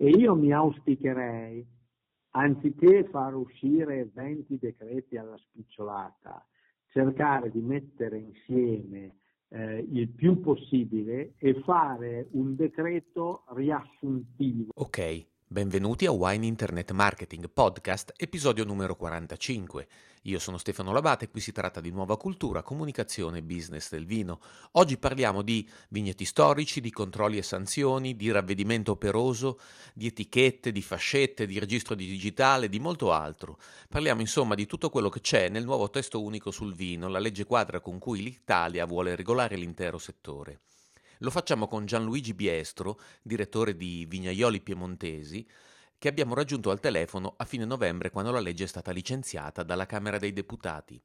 E io mi auspicherei, anziché far uscire 20 decreti alla spicciolata, cercare di mettere insieme eh, il più possibile e fare un decreto riassuntivo. Ok, benvenuti a Wine Internet Marketing Podcast, episodio numero 45. Io sono Stefano Labate e qui si tratta di nuova cultura, comunicazione e business del vino. Oggi parliamo di vigneti storici, di controlli e sanzioni, di ravvedimento operoso, di etichette, di fascette, di registro di digitale, di molto altro. Parliamo insomma di tutto quello che c'è nel nuovo testo unico sul vino, la legge quadra con cui l'Italia vuole regolare l'intero settore. Lo facciamo con Gianluigi Biestro, direttore di Vignaioli Piemontesi, che abbiamo raggiunto al telefono a fine novembre quando la legge è stata licenziata dalla Camera dei Deputati.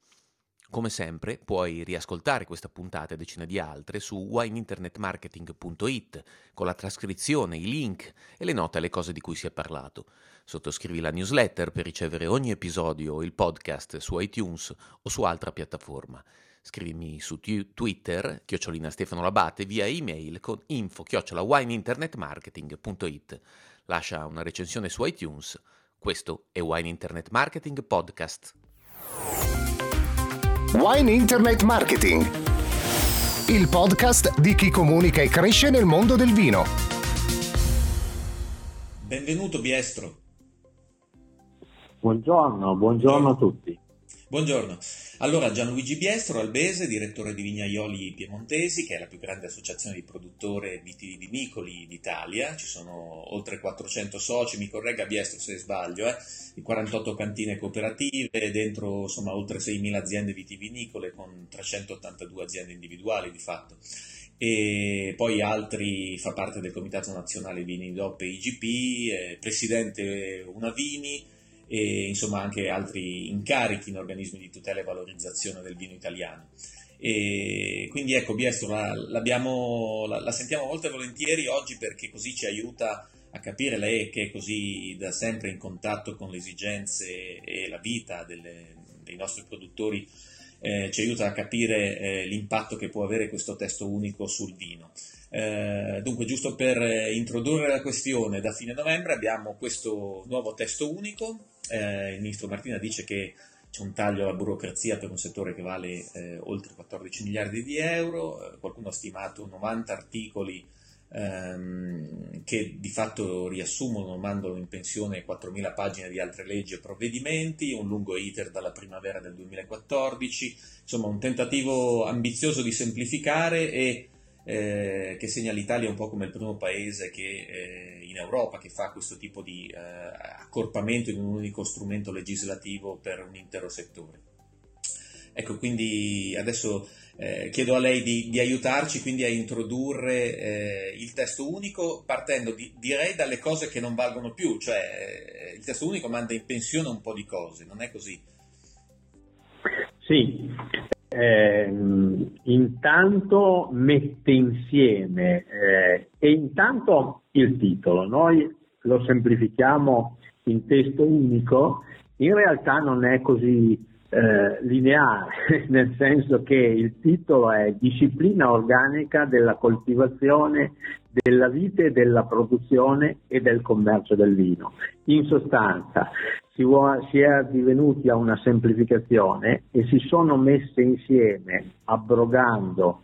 Come sempre puoi riascoltare questa puntata e decine di altre su wineinternetmarketing.it con la trascrizione, i link e le note alle cose di cui si è parlato. Sottoscrivi la newsletter per ricevere ogni episodio o il podcast su iTunes o su altra piattaforma. Scrivimi su t- Twitter, chiocciolina Stefano Labate, via email con info chiocciola wineinternetmarketing.it lascia una recensione su iTunes. Questo è Wine Internet Marketing Podcast. Wine Internet Marketing, il podcast di chi comunica e cresce nel mondo del vino. Benvenuto Biestro. Buongiorno, buongiorno a tutti. Buongiorno. Allora, Gianluigi Biestro, albese, direttore di Vignaioli Piemontesi, che è la più grande associazione di produttori vitivinicoli d'Italia. Ci sono oltre 400 soci, mi corregga Biestro se sbaglio, eh? di 48 cantine cooperative, dentro insomma oltre 6.000 aziende vitivinicole con 382 aziende individuali di fatto. E poi altri fa parte del Comitato Nazionale Vini DOP IGP, eh, presidente Unavini, e insomma anche altri incarichi in organismi di tutela e valorizzazione del vino italiano. E quindi ecco, Biestro la, la, la, sentiamo molto volentieri oggi perché così ci aiuta a capire lei che è così da sempre in contatto con le esigenze e la vita delle, dei nostri produttori, eh, ci aiuta a capire eh, l'impatto che può avere questo testo unico sul vino. Eh, dunque, giusto per introdurre la questione, da fine novembre abbiamo questo nuovo testo unico. Eh, il ministro Martina dice che c'è un taglio alla burocrazia per un settore che vale eh, oltre 14 miliardi di euro, eh, qualcuno ha stimato 90 articoli ehm, che di fatto riassumono, mandano in pensione 4.000 pagine di altre leggi e provvedimenti, un lungo iter dalla primavera del 2014, insomma un tentativo ambizioso di semplificare e eh, che segna l'Italia un po' come il primo paese che, eh, in Europa che fa questo tipo di eh, accorpamento in un unico strumento legislativo per un intero settore. Ecco, quindi adesso eh, chiedo a lei di, di, aiutarci quindi a introdurre eh, il testo unico partendo di, direi dalle cose che non valgono più, cioè il testo unico manda in pensione un po' di cose, non è così? Sì, eh, intanto mette insieme eh, e intanto il titolo, noi lo semplifichiamo in testo unico, in realtà non è così eh, lineare, nel senso che il titolo è Disciplina organica della coltivazione della vite, della produzione e del commercio del vino. In sostanza, si, si è divenuti a una semplificazione e si sono messe insieme, abrogando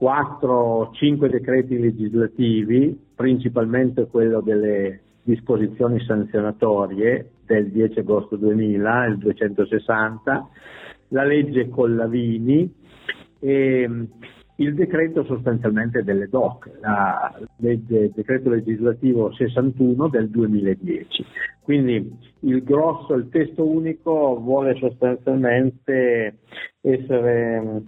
4-5 decreti legislativi, principalmente quello delle disposizioni sanzionatorie del 10 agosto 2000, il 260, la legge Collavini e il decreto sostanzialmente delle DOC, il decreto legislativo 61 del 2010. Quindi il grosso, il testo unico vuole sostanzialmente essere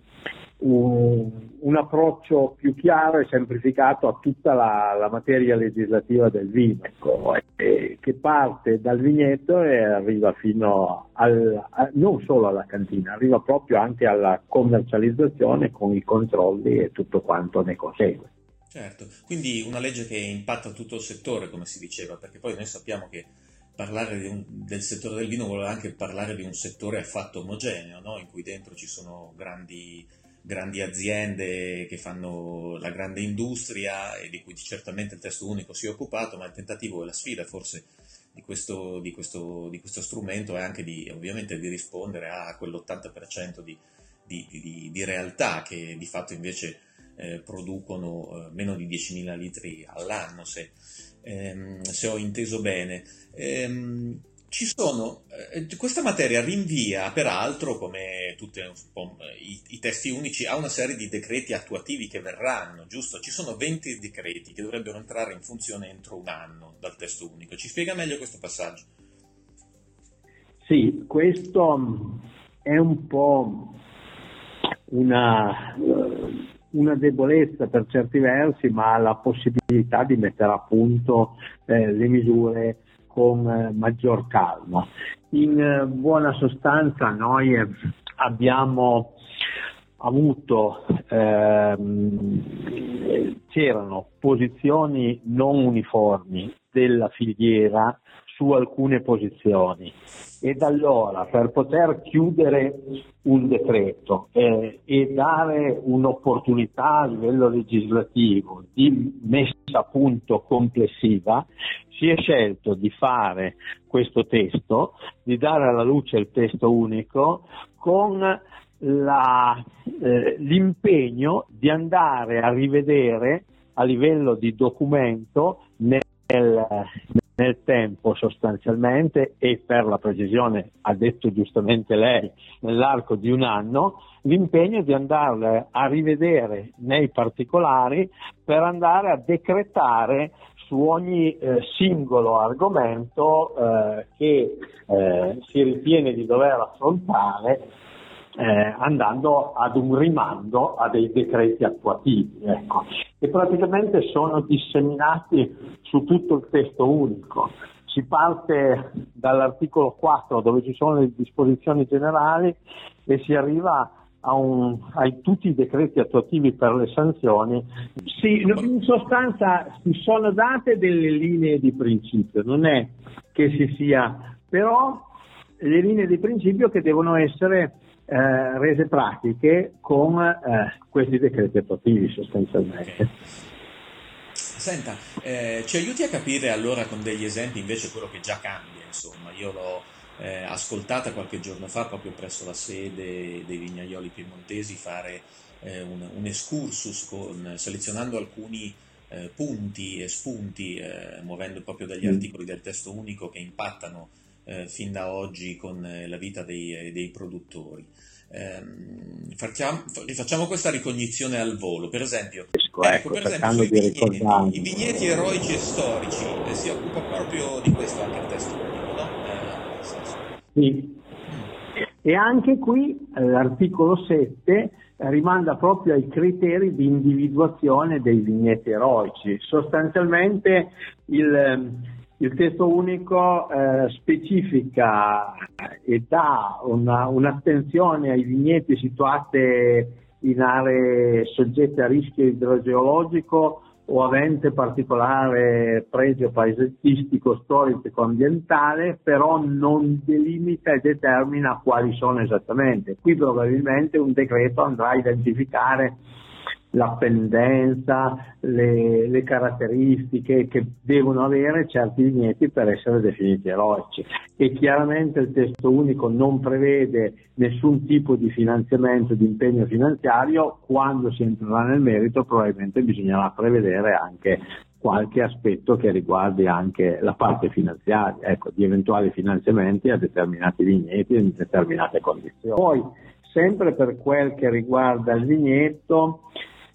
un, un, approccio più chiaro e semplificato a tutta la, la materia legislativa del vino, ecco, e, che parte dal vigneto e arriva fino al, a, non solo alla cantina, arriva proprio anche alla commercializzazione con i controlli e tutto quanto ne consegue. Certo, quindi una legge che impatta tutto il settore, come si diceva, perché poi noi sappiamo che parlare un, del settore del vino vuole anche parlare di un settore affatto omogeneo, no? in cui dentro ci sono grandi grandi aziende che fanno la grande industria e di cui certamente il testo unico si è occupato, ma il tentativo e la sfida forse di questo, di questo, di questo strumento è anche di, ovviamente di rispondere a quell'80% di, di, di, realtà che di fatto invece eh, producono eh, meno di 10.000 litri all'anno, se, ehm, se ho inteso bene. Ehm, sono, eh, questa materia rinvia peraltro, come tutti i, i, testi unici, a una serie di decreti attuativi che verranno, giusto? Ci sono 20 decreti che dovrebbero entrare in funzione entro un anno dal testo unico. Ci spiega meglio questo passaggio? Sì, questo è un po' una, una debolezza per certi versi, ma la possibilità di mettere a punto eh, le misure con maggior calma. In eh, buona sostanza noi eh, abbiamo avuto, ehm, c'erano posizioni non uniformi della filiera su alcune posizioni. Ed allora per poter chiudere un decreto eh, e dare un'opportunità a livello legislativo di messa a punto complessiva si è scelto di fare questo testo, di dare alla luce il testo unico con la, eh, l'impegno di andare a rivedere a livello di documento nel, nel tempo sostanzialmente e per la precisione, ha detto giustamente lei, nell'arco di un anno, l'impegno di andare a rivedere nei particolari per andare a decretare su ogni eh, singolo argomento eh, che eh, si ritiene di dover affrontare eh, andando ad un rimando a dei decreti attuativi. Ecco. E praticamente sono disseminati su tutto il testo unico. Si parte dall'articolo 4 dove ci sono le disposizioni generali e si arriva a, un, a tutti i decreti attuativi per le sanzioni. Sì, in sostanza si sono date delle linee di principio, non è che si sia, però le linee di principio che devono essere eh, rese pratiche con eh, questi decreti attuativi sostanzialmente. Senta, eh, ci aiuti a capire allora con degli esempi invece quello che già cambia, insomma, io l'ho eh, ascoltata qualche giorno fa proprio presso la sede dei vignaioli piemontesi fare eh, un, un, excursus con, selezionando alcuni eh, punti e spunti, muovendo proprio dagli mm. articoli del testo unico che impattano eh, fin da oggi con eh, la vita dei, dei produttori. Eh, facciamo, rifacciamo questa ricognizione al volo, per esempio, ecco, ecco, per esempio i, vigneti, i, vigneti, eroici e storici eh, si occupa proprio di questo anche il testo unico, no? Eh, sì. E anche qui eh, l'articolo 7 rimanda proprio ai criteri di individuazione dei vigneti eroici. Sostanzialmente il, il testo unico eh, specifica e dà una, un'attenzione ai vigneti situati in aree soggette a rischio idrogeologico o avente particolare pregio paesaggistico, storico, ambientale, però non delimita e determina quali sono esattamente. Qui probabilmente un decreto andrà a identificare la pendenza, le, le, caratteristiche che devono avere certi vigneti per essere definiti eroici. E chiaramente il testo unico non prevede nessun tipo di finanziamento, di impegno finanziario, quando si entrerà nel merito probabilmente bisognerà prevedere anche qualche aspetto che riguardi anche la parte finanziaria, ecco, di eventuali finanziamenti a determinati vigneti in determinate condizioni. Poi, sempre per quel che riguarda il vigneto,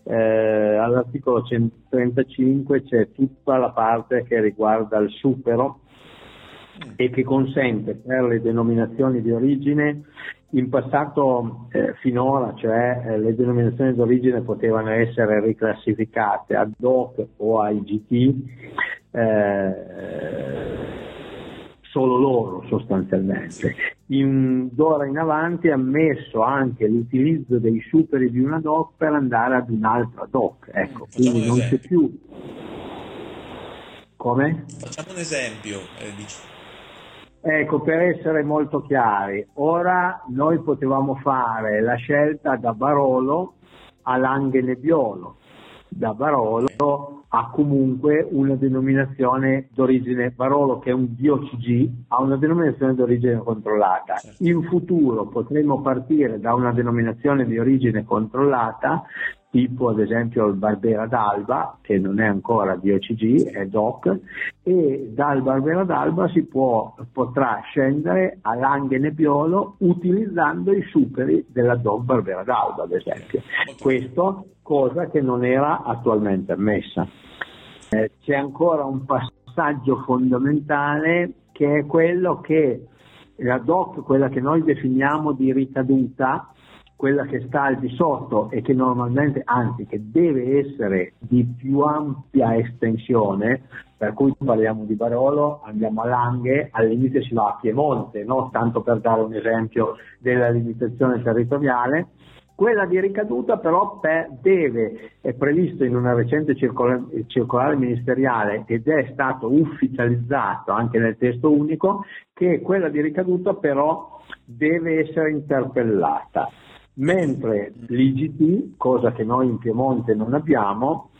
eh, all'articolo 135 c'è tutta la parte che riguarda il supero e che consente per le denominazioni di origine in passato eh, finora, cioè eh, le denominazioni di origine potevano essere riclassificate ad hoc o IGT, eh, solo loro sostanzialmente. In, d'ora in avanti ha ammesso anche l'utilizzo dei superi di una DOC per andare ad un'altra DOC, ecco, Facciamo quindi non c'è più. Come? Facciamo un esempio. Eh, Ecco, per essere molto chiari, ora noi potevamo fare la scelta da Barolo a Langhe Nebbiolo. Da Barolo ha comunque una denominazione d'origine, Barolo che è un DOCG, ha una denominazione d'origine controllata. Certo. In futuro potremo partire da una denominazione di origine controllata tipo ad esempio il Barbera d'Alba, che non è ancora DOCG, è DOC, e dal Barbera d'Alba si può, potrà scendere a Nebbiolo utilizzando i superi della DOC Barbera d'Alba, ad esempio. Questo cosa che non era attualmente ammessa. Eh, c'è ancora un passaggio fondamentale che è quello che la DOC, quella che noi definiamo di ricaduta, quella che sta al di sotto e che normalmente, anzi che deve essere di più ampia estensione, per cui parliamo di Barolo, andiamo a Langhe, al limite si va a Piemonte, no? tanto per dare un esempio della limitazione territoriale. Quella di ricaduta però per, deve, è previsto in una recente circolare, circolare ministeriale ed è stato ufficializzato anche nel testo unico, che quella di ricaduta però deve essere interpellata mentre l'IGT, cosa che noi in Piemonte non abbiamo,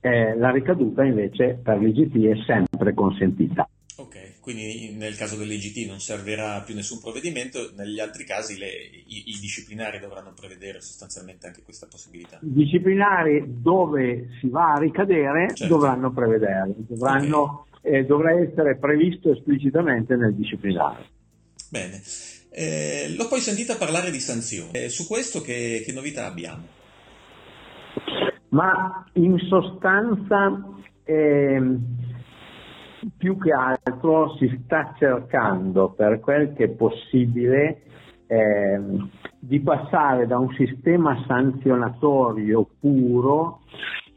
eh, la ricaduta invece per l'IGT è sempre consentita. Ok, quindi nel caso dell'IGT non servirà più nessun provvedimento, negli altri casi le, i, i, disciplinari dovranno prevedere sostanzialmente anche questa possibilità. I disciplinari dove si va a ricadere certo. dovranno prevedere, dovranno, okay. eh, dovrà essere previsto esplicitamente nel disciplinare. Bene. Eh, l'ho poi sentita parlare di sanzioni. Eh, su questo che, che, novità abbiamo? Ma in sostanza eh, più che altro si sta cercando per quel che è possibile ehm, di passare da un sistema sanzionatorio puro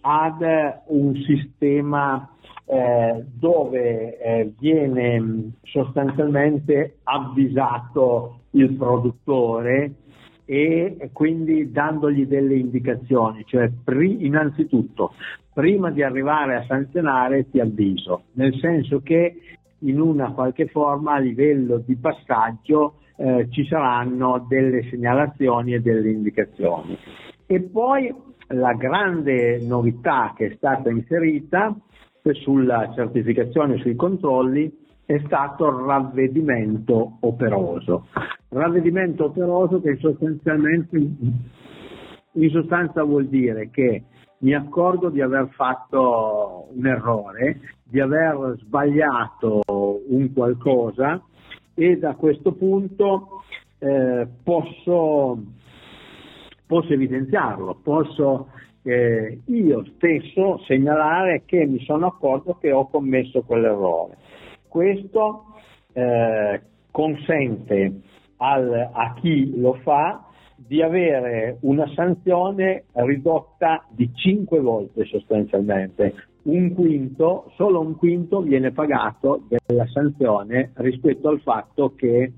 ad un sistema eh, dove eh, viene sostanzialmente avvisato il produttore e quindi dandogli delle indicazioni, cioè pri- innanzitutto prima di arrivare a sanzionare ti avviso, nel senso che in una qualche forma a livello di passaggio eh, ci saranno delle segnalazioni e delle indicazioni. E poi la grande novità che è stata inserita sulla certificazione sui controlli è stato ravvedimento operoso. Ravvedimento operoso che sostanzialmente in sostanza vuol dire che mi accorgo di aver fatto un errore, di aver sbagliato un qualcosa e da questo punto eh, posso, posso evidenziarlo, posso eh, io stesso segnalare che mi sono accorto che ho commesso quell'errore. Questo eh, consente al, a chi lo fa di avere una sanzione ridotta di 5 volte sostanzialmente. Un quinto, solo un quinto viene pagato della sanzione rispetto al fatto che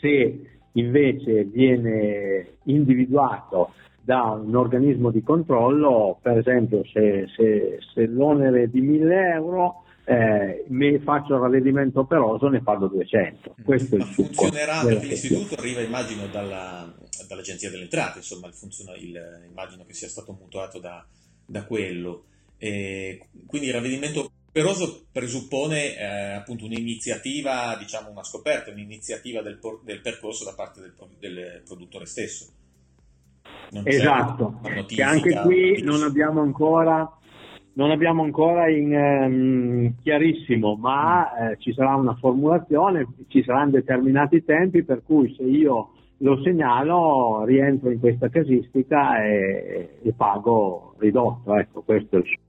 se invece viene individuato da un organismo di controllo, per esempio se, se, se l'onere è di 1000 euro, eh, mi faccio il ravvedimento operoso, ne pago 200. Questo Ma è il funzionerà perché l'istituto arriva immagino dalla, dall'agenzia delle entrate, insomma il funziona, il, immagino che sia stato mutuato da, da quello. E quindi il ravvedimento operoso presuppone eh, appunto un'iniziativa, diciamo una scoperta, un'iniziativa del, del percorso da parte del, del produttore stesso. Esatto, che anche qui non abbiamo ancora, non abbiamo ancora in, um, chiarissimo, ma eh, ci sarà una formulazione, ci saranno determinati tempi per cui se io lo segnalo, rientro in questa casistica e, e pago ridotto. Ecco,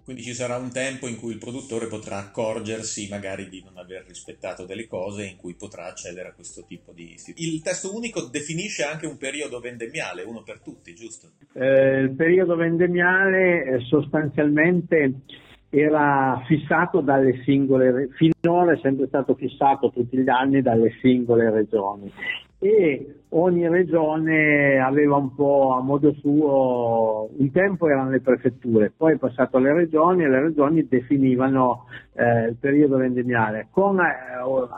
quindi ci sarà un tempo in cui il produttore potrà accorgersi magari di non aver rispettato delle cose in cui potrà accedere a questo tipo di istituti. Il testo unico definisce anche un periodo vendemmiale, uno per tutti, giusto? Eh, il periodo vendemmiale eh, sostanzialmente era fissato dalle singole, finora è sempre stato fissato tutti gli anni dalle singole regioni e ogni regione aveva un po' a modo suo, un tempo erano le prefetture, poi è passato alle regioni e le regioni definivano eh, il periodo vendemmiale, con eh,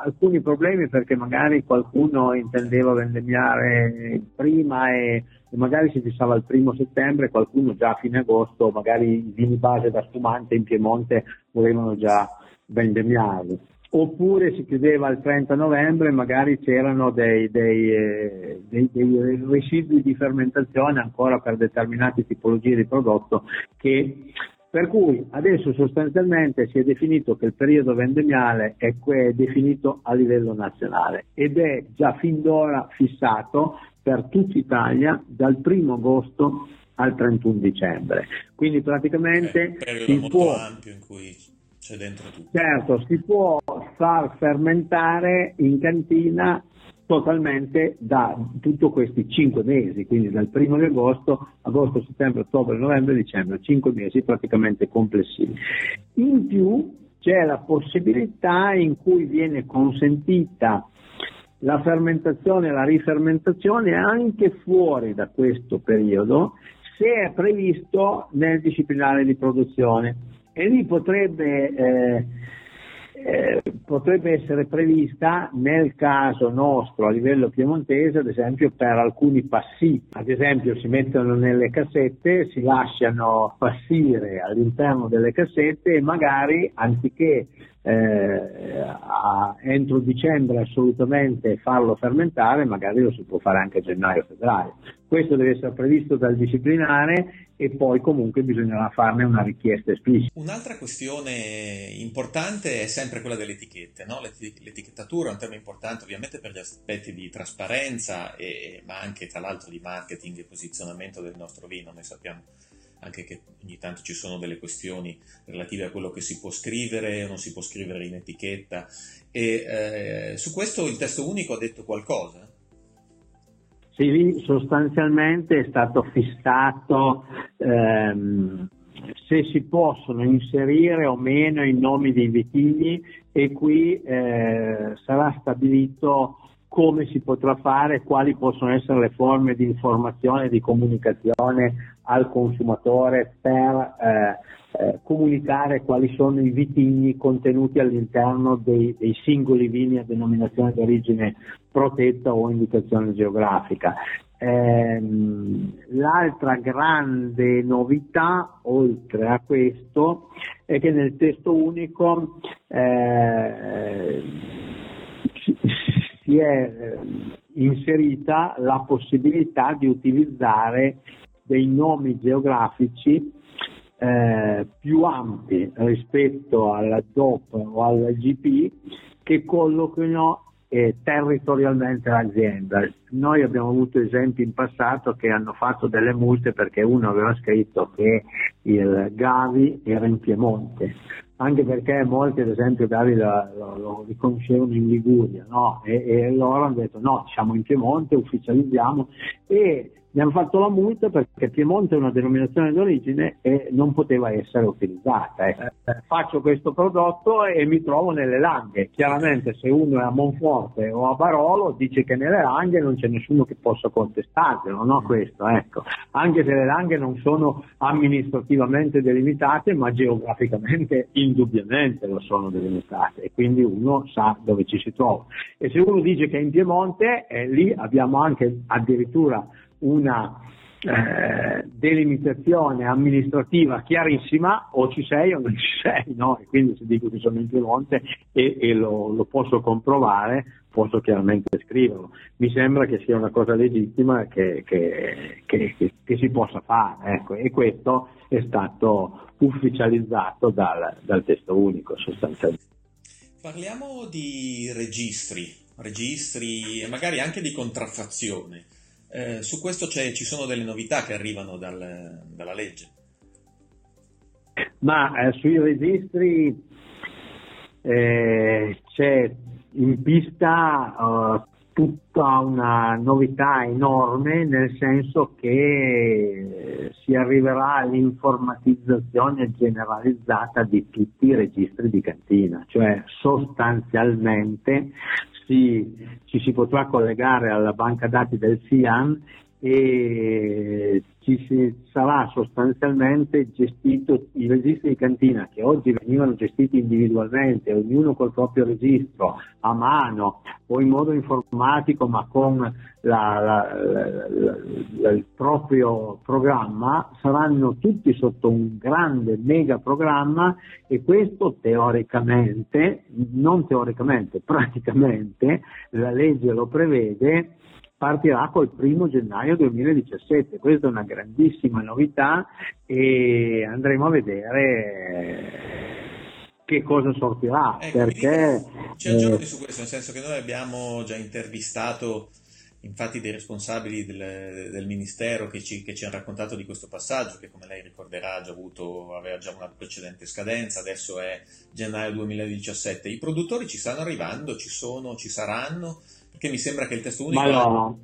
alcuni problemi perché magari qualcuno intendeva vendemmiare prima e, e, magari si fissava il primo settembre, qualcuno già a fine agosto, magari i vini base da spumante in Piemonte volevano già vendemmiarli oppure si chiudeva il 30 novembre e magari c'erano dei, dei, eh, dei, dei, residui di fermentazione ancora per determinate tipologie di prodotto che per cui adesso sostanzialmente si è definito che il periodo vendemmiale è, è definito a livello nazionale ed è già fin d'ora fissato per tutta Italia dal 1 agosto al 31 dicembre. Quindi praticamente eh, si può ampio in cui c'è dentro tutto. Certo, si può far fermentare in cantina totalmente da tutti questi cinque mesi, quindi dal primo di agosto, agosto, settembre, ottobre, novembre, dicembre, cinque mesi praticamente complessivi. In più c'è la possibilità in cui viene consentita la fermentazione e la rifermentazione anche fuori da questo periodo se è previsto nel disciplinare di produzione e lì potrebbe, eh, eh, potrebbe essere prevista nel caso nostro a livello piemontese, ad esempio per alcuni passì, ad esempio si mettono nelle cassette, si lasciano passire all'interno delle cassette e magari anziché eh, a, entro dicembre assolutamente farlo fermentare, magari lo si può fare anche a gennaio-febbraio. Questo deve essere previsto dal disciplinare e poi comunque bisognerà farne una richiesta esplicita. Un'altra questione importante è sempre quella delle etichette, no? l'etichettatura è un tema importante ovviamente per gli aspetti di trasparenza, e, ma anche tra l'altro di marketing e posizionamento del nostro vino, noi sappiamo anche che ogni tanto ci sono delle questioni relative a quello che si può scrivere o non si può scrivere in etichetta e eh, su questo il testo unico ha detto qualcosa? Sì, sostanzialmente è stato fissato ehm, se si possono inserire o meno i nomi dei vitigni e qui eh, sarà stabilito come si potrà fare, quali possono essere le forme di informazione e di comunicazione al consumatore per eh, eh, comunicare quali sono i vitigni contenuti all'interno dei, dei, singoli vini a denominazione di origine protetta o indicazione geografica. Ehm, l'altra grande novità, oltre a questo, è che nel testo unico eh, si è eh, inserita la possibilità di utilizzare dei nomi geografici eh, più ampi rispetto alla DOP o alla GP che colloquino eh, territorialmente l'azienda. Noi abbiamo avuto esempi in passato che hanno fatto delle multe perché uno aveva scritto che il Gavi era in Piemonte, anche perché molti ad esempio Gavi lo, lo, lo riconoscevano in Liguria no? e, e loro hanno detto no, siamo in Piemonte, ufficializziamo e mi hanno fatto la multa perché Piemonte è una denominazione d'origine e non poteva essere utilizzata. Eh. eh. Faccio questo prodotto e mi trovo nelle Langhe. Chiaramente se uno è a Monforte o a Barolo dice che nelle Langhe non c'è nessuno che possa contestarlo, no? Questo, ecco. Anche se le Langhe non sono amministrativamente delimitate, ma geograficamente indubbiamente lo sono delimitate e quindi uno sa dove ci si trova. E se uno dice che è in Piemonte, eh, lì abbiamo anche addirittura una eh, delimitazione amministrativa chiarissima, o ci sei o non ci sei, no? E quindi se dico che sono in Piemonte e, e lo, lo, posso comprovare, posso chiaramente scriverlo. Mi sembra che sia una cosa legittima che, che, che, che si possa fare, ecco. e questo è stato ufficializzato dal, dal testo unico sostanzialmente. Parliamo di registri, registri e magari anche di contraffazione. Eh, su questo ci sono delle novità che arrivano dal, dalla legge. Ma eh, sui registri eh, c'è in pista uh, tutta una novità enorme nel senso che si arriverà all'informatizzazione generalizzata di tutti i registri di cantina, cioè sostanzialmente si, ci si potrà collegare alla banca dati del SIAN e ci sarà sostanzialmente gestito i registri di cantina che oggi venivano gestiti individualmente, ognuno col proprio registro, a mano o in modo informatico ma con la, la, la, il proprio programma, saranno tutti sotto un grande mega programma e questo teoricamente, non teoricamente, praticamente la legge lo prevede partirà col primo gennaio 2017. Questa è una grandissima novità e andremo a vedere che cosa sortirà. Ecco, perché, ci aggiorni eh, su questo, nel senso che noi abbiamo già intervistato infatti dei responsabili del, del Ministero che ci, che ci, hanno raccontato di questo passaggio che come lei ricorderà ha già avuto, aveva già una precedente scadenza, adesso è gennaio 2017. I produttori ci stanno arrivando, ci sono, ci saranno, perché mi sembra che il testo unico... Ma no,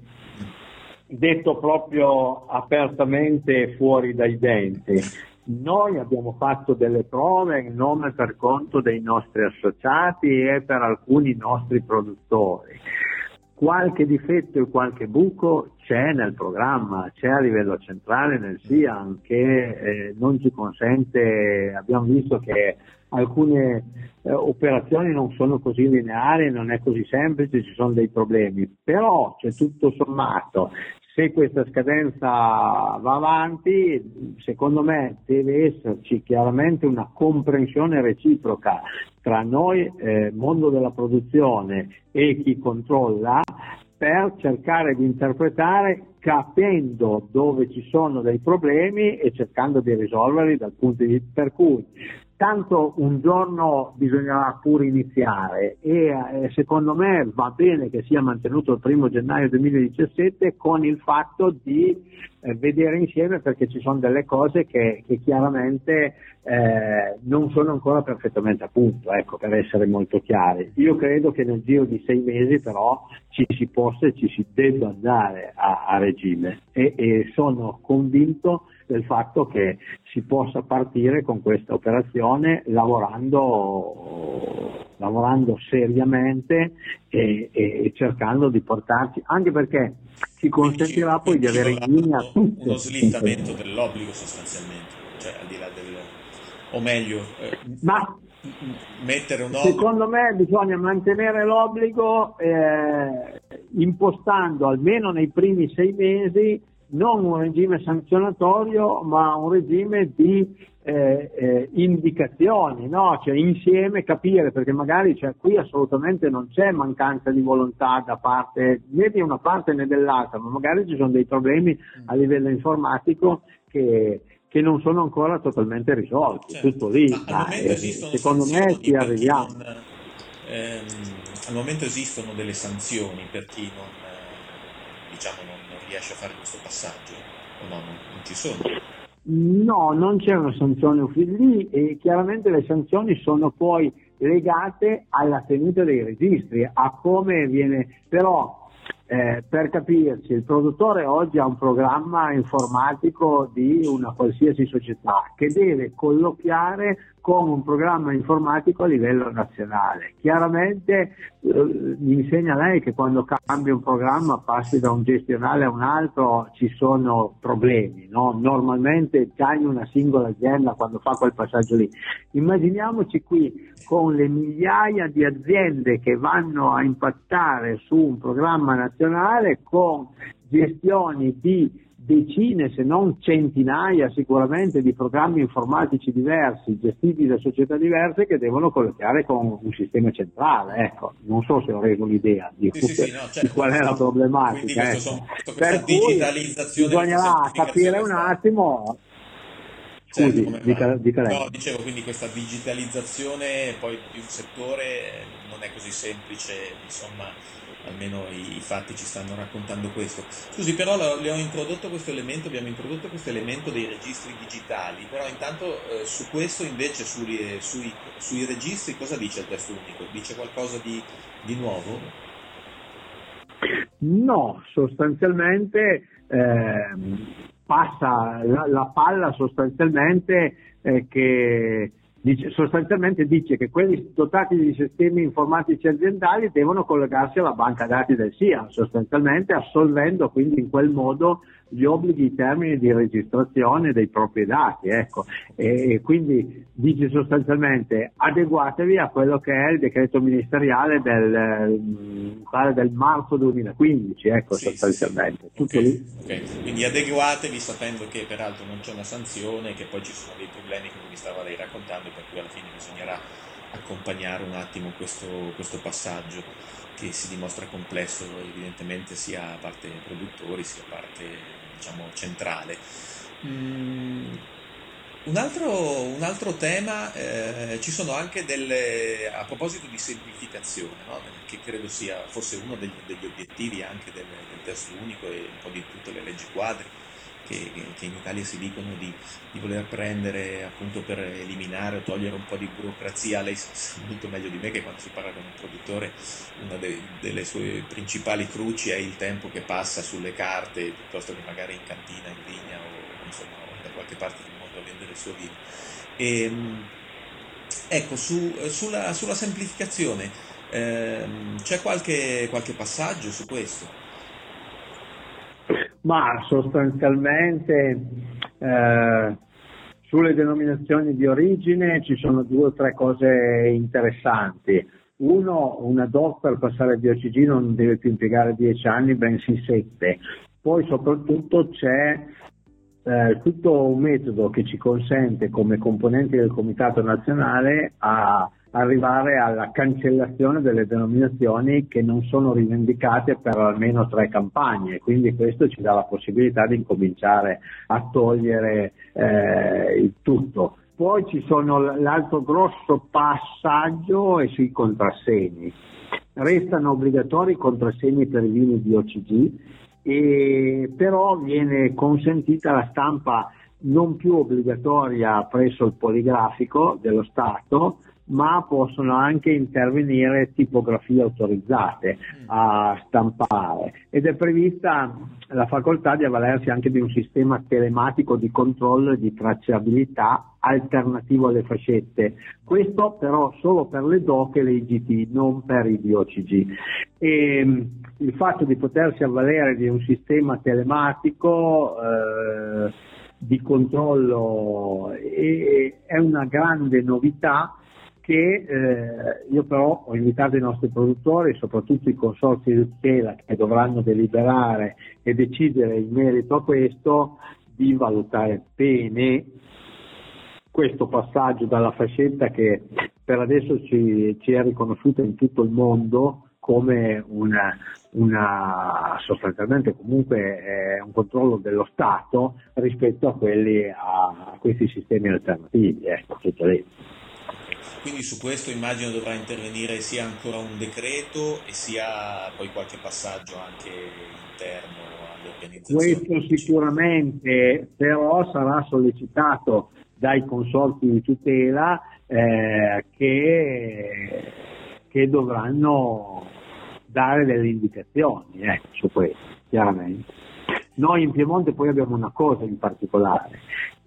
detto proprio apertamente fuori dai denti. Noi abbiamo fatto delle prove in nome per conto dei nostri associati e per alcuni nostri produttori. Qualche difetto e qualche buco c'è nel programma, c'è a livello centrale nel SIAN che eh, non ci consente, abbiamo visto che alcune eh, operazioni non sono così lineari, non è così semplice, ci sono dei problemi, però c'è tutto sommato. Se questa scadenza va avanti, secondo me deve esserci chiaramente una comprensione reciproca tra noi, eh, mondo della produzione e chi controlla, per cercare di interpretare capendo dove ci sono dei problemi e cercando di risolverli dal punto di vista per cui tanto un giorno bisognerà pure iniziare e eh, secondo me va bene che sia mantenuto il primo gennaio 2017 con il fatto di eh, vedere insieme perché ci sono delle cose che, che chiaramente eh, non sono ancora perfettamente a punto, ecco, per essere molto chiari. Io credo che nel giro di sei mesi però ci si possa e ci si debba andare a, a regime e, e sono convinto del fatto che si possa partire con questa operazione lavorando, lavorando seriamente e, e, cercando di portarci, anche perché ci consentirà poi di avere in linea tutte. Uno slittamento dell'obbligo sostanzialmente, cioè al di là del... o meglio... Eh, Ma mettere un obbligo. Secondo me bisogna mantenere l'obbligo eh, impostando almeno nei primi sei mesi non un regime sanzionatorio ma un regime di eh, eh, indicazioni, no? cioè insieme capire perché magari cioè, qui assolutamente non c'è mancanza di volontà da parte né di una parte né dell'altra, ma magari ci sono dei problemi a livello informatico che, che non sono ancora totalmente risolti, certo. tutto lì. Ma, eh, secondo me ci arriviamo. Non, ehm, al momento esistono delle sanzioni per chi non, eh, diciamo, non riesce a fare questo passaggio o no? Non, non ci sono? No, non c'è una sanzione lì e chiaramente le sanzioni sono poi legate alla tenuta dei registri, a come viene, però eh, per capirci, il produttore oggi ha un programma informatico di una qualsiasi società che deve colloquiare con un programma informatico a livello nazionale. Chiaramente eh, mi insegna lei che quando cambi un programma, passi da un gestionale a un altro, ci sono problemi. No? Normalmente già una singola azienda quando fa quel passaggio lì. Immaginiamoci qui con le migliaia di aziende che vanno a impattare su un programma nazionale con gestioni di decine se non centinaia sicuramente di programmi informatici diversi gestiti da società diverse che devono collegare con un sistema centrale. Ecco, non so se ho reso l'idea di, sì, sì, no, certo, qual è la problematica. Ecco. Sono, per cui bisognerà capire un attimo Scusi, certo, dica, dica lei. No, dicevo, quindi questa digitalizzazione poi di un settore non è così semplice, insomma, almeno i, i, fatti ci stanno raccontando questo. Scusi, però le ho introdotto questo elemento, abbiamo introdotto questo elemento dei registri digitali, però intanto eh, su questo invece, sui, eh, sui, sui, registri, cosa dice il testo unico? Dice qualcosa di, di nuovo? No, sostanzialmente eh, passa la, la, palla sostanzialmente eh, che dice, sostanzialmente dice che quelli dotati di sistemi informatici aziendali devono collegarsi alla banca dati del SIA, sostanzialmente assolvendo quindi in quel modo gli obblighi in termini di registrazione dei propri dati. Ecco. E, e quindi dice sostanzialmente adeguatevi a quello che è il decreto ministeriale del, mm, del marzo 2015, ecco, sì, sostanzialmente. Sì, sì. Okay, okay. Quindi adeguatevi sapendo che peraltro non c'è una sanzione, che poi ci sono dei problemi come vi stava lei raccontando, per cui alla fine bisognerà accompagnare un attimo questo, questo passaggio che si dimostra complesso evidentemente sia a parte produttori sia a parte diciamo, centrale. Mm, un, altro, un, altro, tema, eh, ci sono anche delle, a proposito di semplificazione, no? che credo sia forse uno degli, degli obiettivi anche del, del testo unico e un po' di tutte le leggi quadri, che, che, in Italia si dicono di, di, voler prendere appunto per eliminare o togliere un po' di burocrazia. Lei sa molto meglio di me che quando si parla con un produttore una de, delle sue principali cruci è il tempo che passa sulle carte piuttosto che magari in cantina, in vigna o insomma da qualche parte del mondo a vendere il suo vino. E, ehm, ecco, su, sulla, sulla, semplificazione ehm, c'è qualche, qualche passaggio su questo? Ma sostanzialmente eh, sulle denominazioni di origine ci sono due o tre cose interessanti. Uno, una DOC per passare al DOCG non deve più impiegare 10 anni, bensì 7. Poi soprattutto c'è eh, tutto un metodo che ci consente come componenti del Comitato Nazionale a arrivare alla cancellazione delle denominazioni che non sono rivendicate per almeno tre campagne, quindi questo ci dà la possibilità di incominciare a togliere eh, il tutto. Poi ci sono l'altro grosso passaggio è sui contrassegni. Restano obbligatori i contrassegni per i vini di OCG, e però viene consentita la stampa non più obbligatoria presso il poligrafico dello Stato, ma possono anche intervenire tipografie autorizzate mm. a stampare ed è prevista la facoltà di avvalersi anche di un sistema telematico di controllo e di tracciabilità alternativo alle fascette. Questo però solo per le DOC e le IGT, non per i DOCG. E, mm, il fatto di potersi avvalere di un sistema telematico eh, di controllo è, è una grande novità che eh, io però ho invitato i nostri produttori, soprattutto i consorzi di tutela che dovranno deliberare e decidere in merito a questo, di valutare bene questo passaggio dalla fascetta che per adesso ci, ci è riconosciuta in tutto il mondo come una, una, sostanzialmente comunque un controllo dello Stato rispetto a, quelli, a, a questi sistemi alternativi. Ecco, tutto lì. Quindi su questo immagino dovrà intervenire sia ancora un decreto e sia poi qualche passaggio anche interno alle organizzazioni. Questo sicuramente, però sarà sollecitato dai consorti di tutela eh, che, che, dovranno dare delle indicazioni eh, su questo, chiaramente. Noi in Piemonte poi abbiamo una cosa in particolare,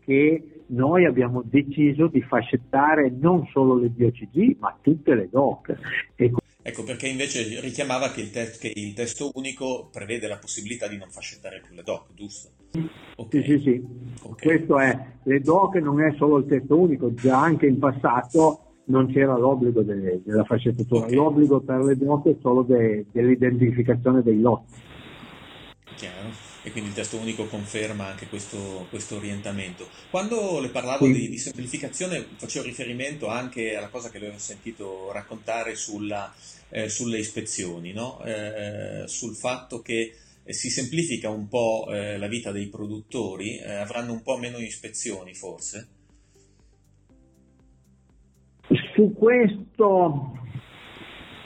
che noi abbiamo deciso di fascettare non solo le DOCG ma tutte le DOC. E... Ecco perché invece richiamava che il, te- che il, testo unico prevede la possibilità di non fascettare più le DOC, giusto? Okay. Sì, sì, sì. Okay. Questo è, le DOC non è solo il testo unico, già anche in passato non c'era l'obbligo delle, della fascettatura, okay. l'obbligo per le DOC è solo de- dell'identificazione dei lotti. Chiaro e quindi il testo unico conferma anche questo, questo orientamento. Quando le parlavo sì. di, di, semplificazione facevo riferimento anche alla cosa che le ho sentito raccontare sulla, eh, sulle ispezioni, no? eh, sul fatto che si semplifica un po' eh, la vita dei produttori, eh, avranno un po' meno ispezioni forse? Su questo...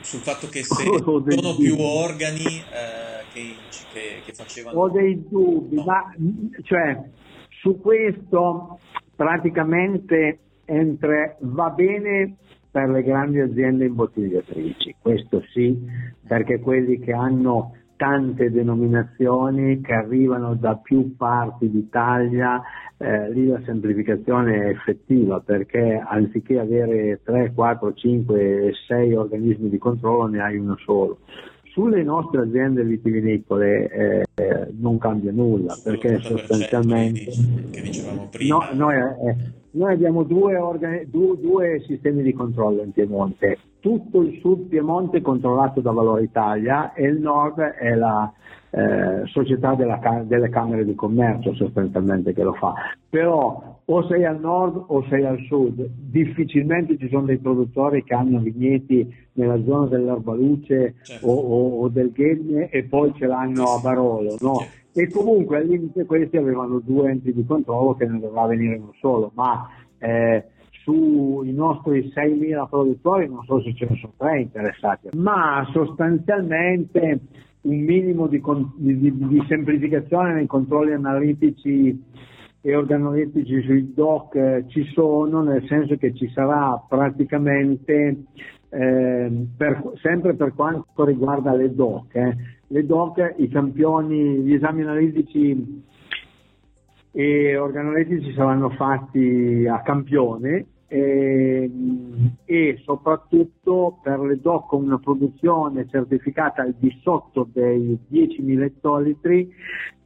Sul fatto che se sono più organi eh, che, che, che facevano... Ho dei dubbi, no. ma cioè, su questo praticamente entre, va bene per le grandi aziende imbottigliatrici, questo sì, perché quelli che hanno tante denominazioni che arrivano da più parti d'Italia, eh, lì la semplificazione è effettiva perché anziché avere 3, 4, 5, 6 organismi di controllo ne hai uno solo. Sulle nostre aziende vitivinicole eh, non cambia nulla perché sostanzialmente che dicevamo prima. No, noi, eh, noi, abbiamo due, organi- due, due, sistemi di controllo in Piemonte, tutto il sud Piemonte è controllato da Valore Italia e il nord è la eh, società della, delle Camere di Commercio sostanzialmente che lo fa. Però o sei al nord o sei al sud, difficilmente ci sono dei produttori che hanno vigneti nella zona dell'Arbaluce certo. o, o, o, del Ghenne e poi ce l'hanno a Barolo, no? E comunque al limite questi avevano due enti di controllo che ne dovrà venire uno solo, ma eh, sui nostri 6.000 produttori non so se ce ne sono tre interessati, ma sostanzialmente un minimo di, di, di semplificazione nei controlli analitici e organolettici sui DOC eh, ci sono, nel senso che ci sarà praticamente, eh, per, sempre per quanto riguarda le DOC, eh, le DOC, i campioni, gli esami analitici e organolettici saranno fatti a campione e, ehm, e soprattutto per le DOC con una produzione certificata al di sotto dei 10.000 ettolitri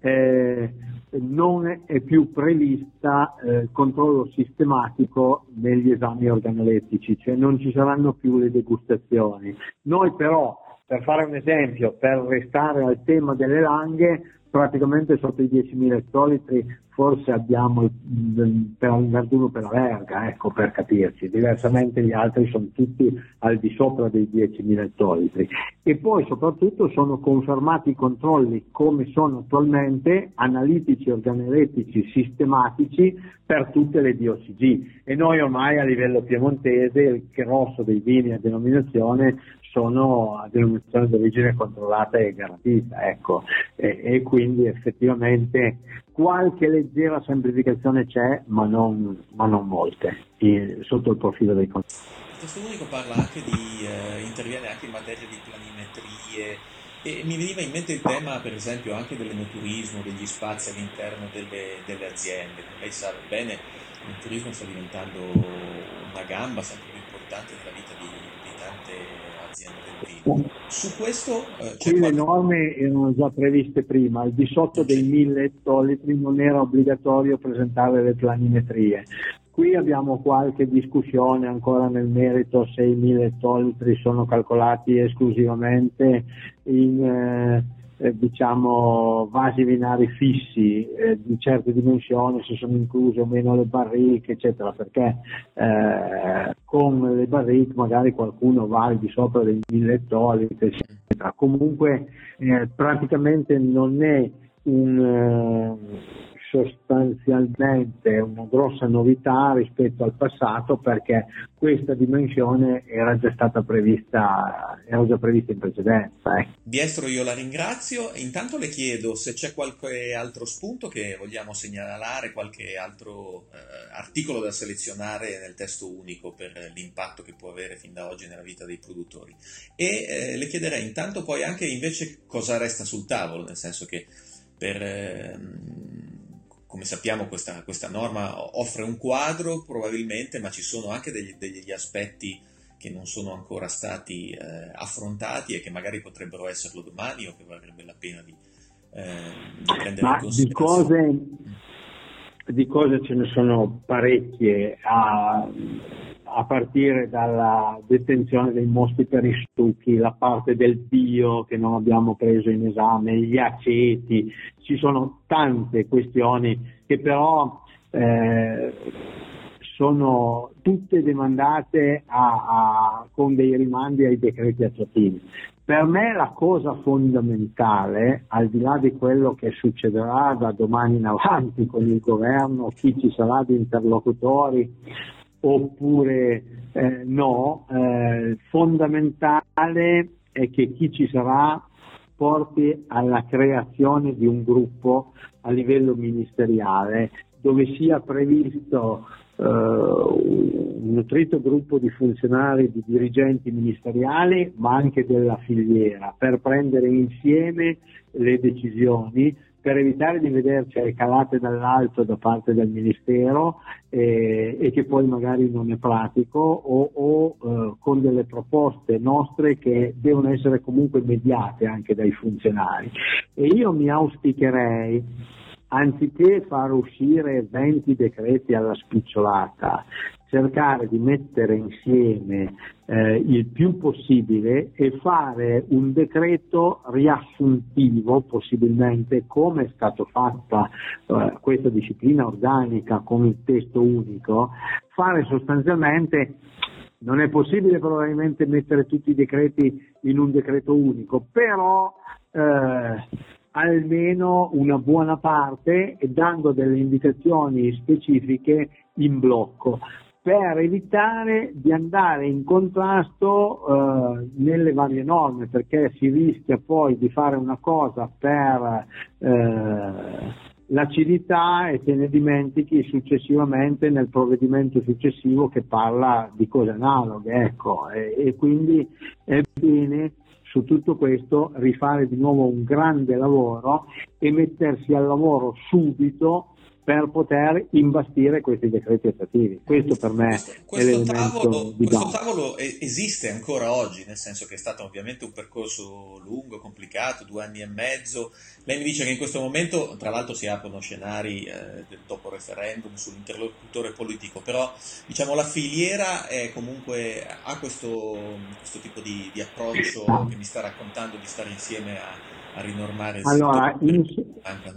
eh, non è più prevista eh, controllo sistematico negli esami organolettici, cioè non ci saranno più le degustazioni. Noi però, per fare un esempio, per restare al tema delle langhe, praticamente sotto i 10.000 ettolitri forse abbiamo il, per un Verduno per la verga, ecco per capirci, diversamente gli altri sono tutti al di sopra dei 10.000 ettolitri. E poi soprattutto sono confermati i controlli come sono attualmente, analitici, organolettici, sistematici per tutte le DOCG. E noi ormai a livello piemontese il grosso dei vini a denominazione sono a denominazione d'origine controllata e garantita, ecco. e, e quindi effettivamente qualche leggera semplificazione c'è, ma non, ma non molte, sotto il profilo dei controlli. Il testo unico parla anche di, eh, interviene anche in materia di planimetrie e mi veniva in mente il tema per esempio anche dell'enoturismo, degli spazi all'interno delle, delle aziende. Lei sa bene, il turismo sta diventando una gamba sempre più importante nella vita di, di tante su questo eh, Qui le norme erano già previste prima, al di sotto dei 1000 ettolitri non era obbligatorio presentare le planimetrie. Qui abbiamo qualche discussione ancora nel merito se i 1000 ettolitri sono calcolati esclusivamente in eh, eh, diciamo vasi vinari fissi eh, di certe dimensioni, se sono incluse o meno le barrique, eccetera, perché eh, con le barrique magari qualcuno va al di sopra dei mille ettolitri, eccetera. Comunque eh, praticamente non è un eh, sostanzialmente una grossa novità rispetto al passato perché questa dimensione era già stata prevista, era già prevista in precedenza. Eh. Diestro io la ringrazio, intanto le chiedo se c'è qualche altro spunto che vogliamo segnalare, qualche altro eh, articolo da selezionare nel testo unico per l'impatto che può avere fin da oggi nella vita dei produttori e eh, le chiederei intanto poi anche invece cosa resta sul tavolo, nel senso che per... Ehm, come sappiamo questa, questa, norma offre un quadro probabilmente, ma ci sono anche degli, degli aspetti che non sono ancora stati eh, affrontati e che magari potrebbero esserlo domani o che varrebbe la pena di, eh, di prendere ma in considerazione. Di cose, di cose ce ne sono parecchie. A a partire dalla detenzione dei mostri per i stucchi, la parte del bio che non abbiamo preso in esame, gli aceti, ci sono tante questioni che però eh, sono tutte demandate a, a, con dei rimandi ai decreti attuativi. Per me la cosa fondamentale, al di là di quello che succederà da domani in avanti con il governo, chi ci sarà di interlocutori, oppure eh, no, eh, fondamentale è che chi ci sarà porti alla creazione di un gruppo a livello ministeriale dove sia previsto un nutrito gruppo di funzionari, di dirigenti ministeriali, ma anche della filiera, per prendere insieme le decisioni per evitare di vederci calate dall'alto da parte del Ministero eh, e che poi magari non è pratico o, o eh, con delle proposte nostre che devono essere comunque mediate anche dai funzionari. E io mi auspicherei anziché far uscire 20 decreti alla spicciolata, cercare di mettere insieme eh, il più possibile e fare un decreto riassuntivo, possibilmente come è stato fatta eh, questa disciplina organica con il testo unico, fare sostanzialmente non è possibile probabilmente mettere tutti i decreti in un decreto unico, però eh, almeno una buona parte dando delle indicazioni specifiche in blocco per evitare di andare in contrasto eh, nelle varie norme, perché si rischia poi di fare una cosa per eh, l'acidità e te ne dimentichi successivamente nel provvedimento successivo che parla di cose analoghe, ecco, e, e quindi è bene su tutto questo rifare di nuovo un grande lavoro e mettersi al lavoro subito per poter imbastire questi decreti attuativi. Questo per me questo, è tavolo, questo tavolo esiste ancora oggi, nel senso che è stato ovviamente un percorso lungo, complicato, due anni e mezzo. Lei mi dice che in questo momento, tra l'altro, si aprono scenari eh, del dopo referendum sull'interlocutore politico, però diciamo la filiera comunque, ha questo, questo tipo di, di approccio che mi sta raccontando di stare insieme a a rinormare il allora, in,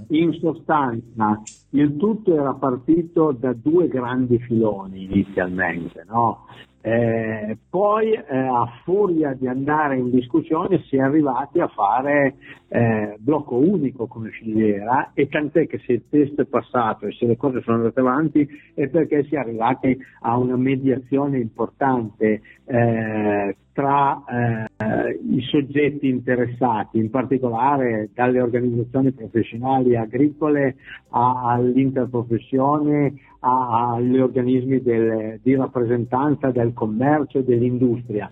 in, sostanza, il tutto era partito da due grandi filoni inizialmente, no? Eh, poi eh, a furia di andare in discussione si è arrivati a fare eh, blocco unico come filiera e tant'è che se il testo è passato e se le cose sono andate avanti è perché si è arrivati a una mediazione importante eh, tra eh, i soggetti interessati, in particolare dalle organizzazioni professionali agricole a, all'interprofessione, a, agli organismi del, di rappresentanza del commercio e dell'industria.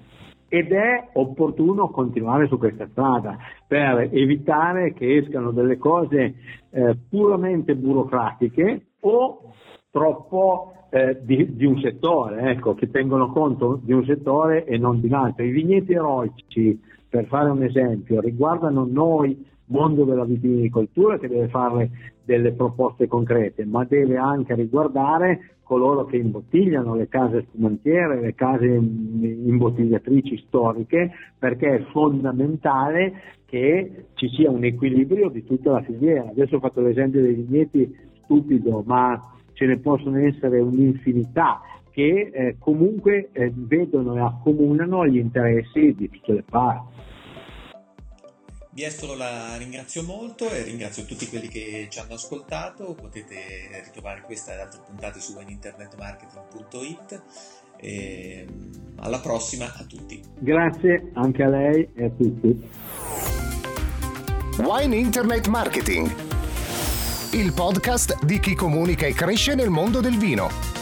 Ed è opportuno continuare su questa strada per evitare che escano delle cose eh, puramente burocratiche o troppo eh, di, di, un settore, ecco, che tengono conto di un settore e non di un altro. I vigneti eroici, per fare un esempio, riguardano noi, mondo della vitivinicoltura, che deve fare delle proposte concrete, ma deve anche riguardare coloro che imbottigliano le case spumantiere, le case imbottigliatrici storiche, perché è fondamentale che ci sia un equilibrio di tutta la filiera. Adesso ho fatto l'esempio dei vigneti stupido, ma ce ne possono essere un'infinità che eh, comunque eh, vedono e accomunano gli interessi di tutte le parti. Biestro la ringrazio molto e ringrazio tutti quelli che ci hanno ascoltato. Potete ritrovare questa e altre puntate su wineinternetmarketing.it. E mm, alla prossima a tutti. Grazie anche a lei e a tutti. Wine Internet Marketing il podcast di chi comunica e cresce nel mondo del vino.